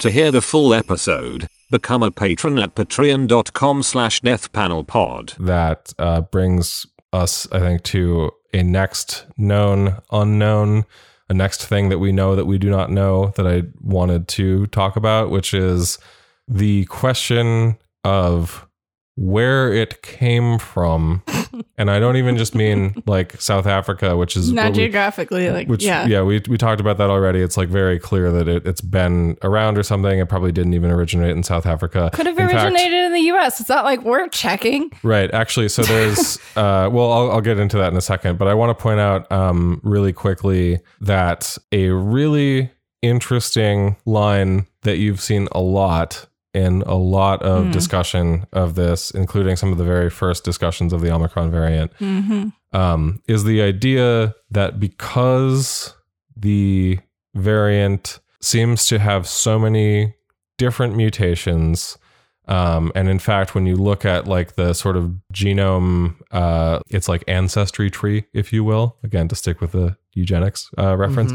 To hear the full episode, become a patron at patreon.com slash deathpanelpod. that uh, brings us, I think, to a next known unknown, a next thing that we know that we do not know that I wanted to talk about, which is the question of where it came from. And I don't even just mean like South Africa, which is Not what we- geographically, like which yeah. we we talked about that already. It's like very clear that it, it's been around or something. It probably didn't even originate in South Africa. Could have In fact- originated in the U.S. It's not like we're checking. Right. Actually, so there's, uh, well, I'll, I'll get into that in a second, but I want to point out um, really quickly that a really interesting line that you've seen a lot in a lot of Hmm. discussion of this, including some of the very first discussions of the Omicron variant, Mm-hmm. um, is the idea that because the variant seems to have so many different mutations, um, and in fact, when you look at like the sort of genome, uh, it's like ancestry tree, if you will. Again, to stick with the eugenics uh, reference,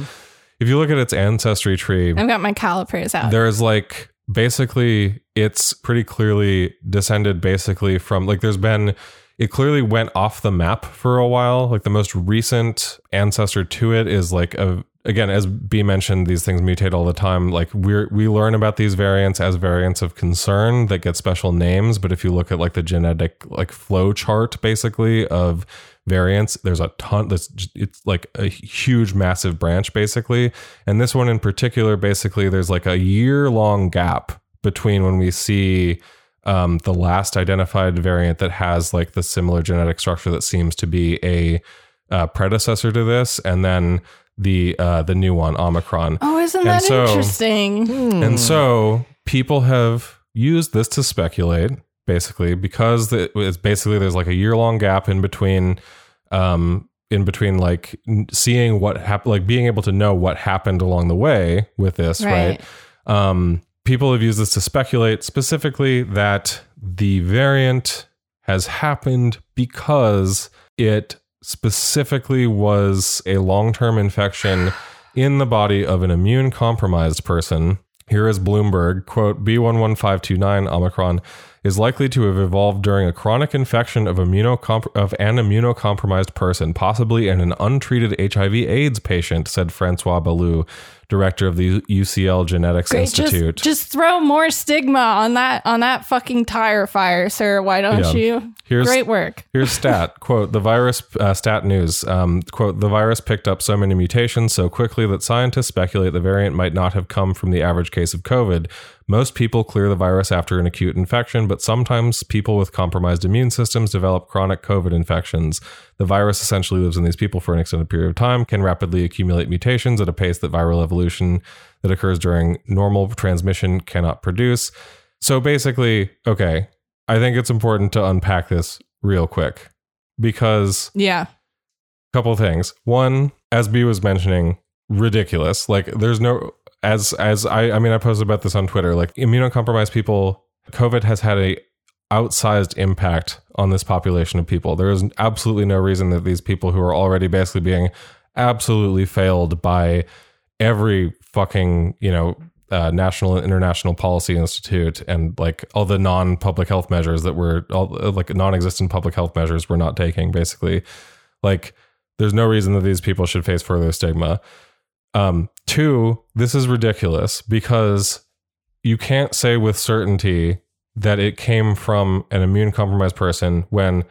if you look at its ancestry tree, I've got my calipers out. there's like basically it's pretty clearly descended basically from like there's been it clearly went off the map for a while. Like the most recent ancestor to it is like a again as b mentioned these things mutate all the time. Like we're we learn about these variants as variants of concern that get special names. But if you look at like the genetic like flow chart basically of variants. There's a ton that's it's like a huge massive branch basically. And this one in particular basically there's like a year long gap between when we see um, the last identified variant that has like the similar genetic structure that seems to be a uh, predecessor to this and then the uh, the new one omicron. Oh, isn't and that so- interesting? and so people have used this to speculate, basically, because it's basically there's like a year long gap in between, um, in between like seeing what happened, like being able to know what happened along the way with this, right? Right. Um, people have used this to speculate specifically that the variant has happened because it specifically was a long term infection in the body of an immune compromised person. Here is Bloomberg quote B11529 Omicron is likely to have evolved during a chronic infection of immunocomp- of an immunocompromised person, possibly in an untreated HIV/AIDS patient, said Francois Balloux, director of the UCL Genetics Great. Institute. Just, just throw more stigma on that on that fucking tire fire, sir. Why don't Yeah. you? Here's- Great work. Here's stat quote the virus uh, stat news um, quote the virus picked up so many mutations so quickly that scientists speculate the variant might not have come from the average case of COVID. Most people clear the virus after an acute infection, but sometimes people with compromised immune systems develop chronic COVID infections. The virus essentially lives in these people for an extended period of time, can rapidly accumulate mutations at a pace that viral evolution that occurs during normal transmission cannot produce. So basically, okay, I think it's important to unpack this real quick because Yeah. a couple of things. One, as B was mentioning, ridiculous. Like there's no as as I I mean I posted about this on Twitter. Like immunocompromised people, COVID has had a outsized impact on this population of people. There is absolutely no reason that these people who are already basically being absolutely failed by every fucking, you know, uh, national and international policy institute and like all the non-public health measures that were all like non-existent public health measures we're not taking basically like there's no reason that these people should face further stigma um two this is ridiculous because you can't say with certainty that it came from an immune compromised person when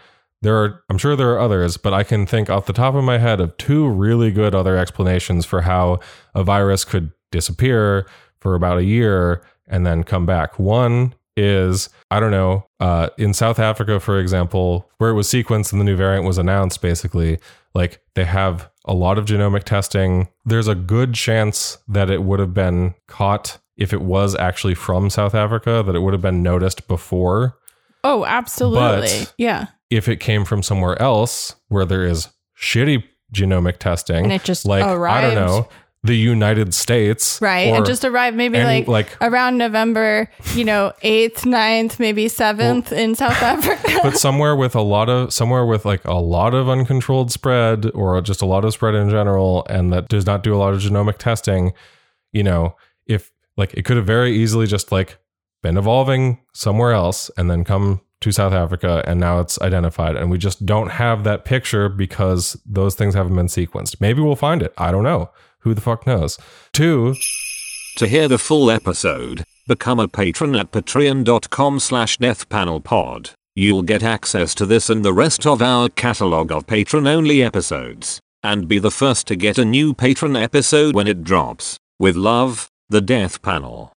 there are i'm sure there are others but i can think off the top of my head of two really good other explanations for how a virus could disappear for about a year and then come back. One is i don't know uh, in south africa for example where it was sequenced and the new variant was announced basically like they have a lot of genomic testing there's a good chance that it would have been caught if it was actually from south africa that it would have been noticed before Oh, absolutely. But- yeah. if it came from somewhere else where there is shitty genomic testing And it just like i don't know the united states Right. and just arrived maybe any- like, like around November, you know, 8th, 9th, maybe 7th in South Africa. but somewhere with a lot of somewhere with like a lot of uncontrolled spread or just a lot of spread in general and that does not do a lot of genomic testing you know if Like it could have very easily just like been evolving somewhere else and then come to South Africa and now it's identified and we just don't have that picture because those things haven't been sequenced. Maybe we'll find it. I don't know. Who the fuck knows? Two, To hear the full episode, become a patron at patreon.com slash deathpanelpod. You'll get access to this and the rest of our catalog of patron-only episodes, and be the first to get a new patron episode when it drops. With love, the Death Panel.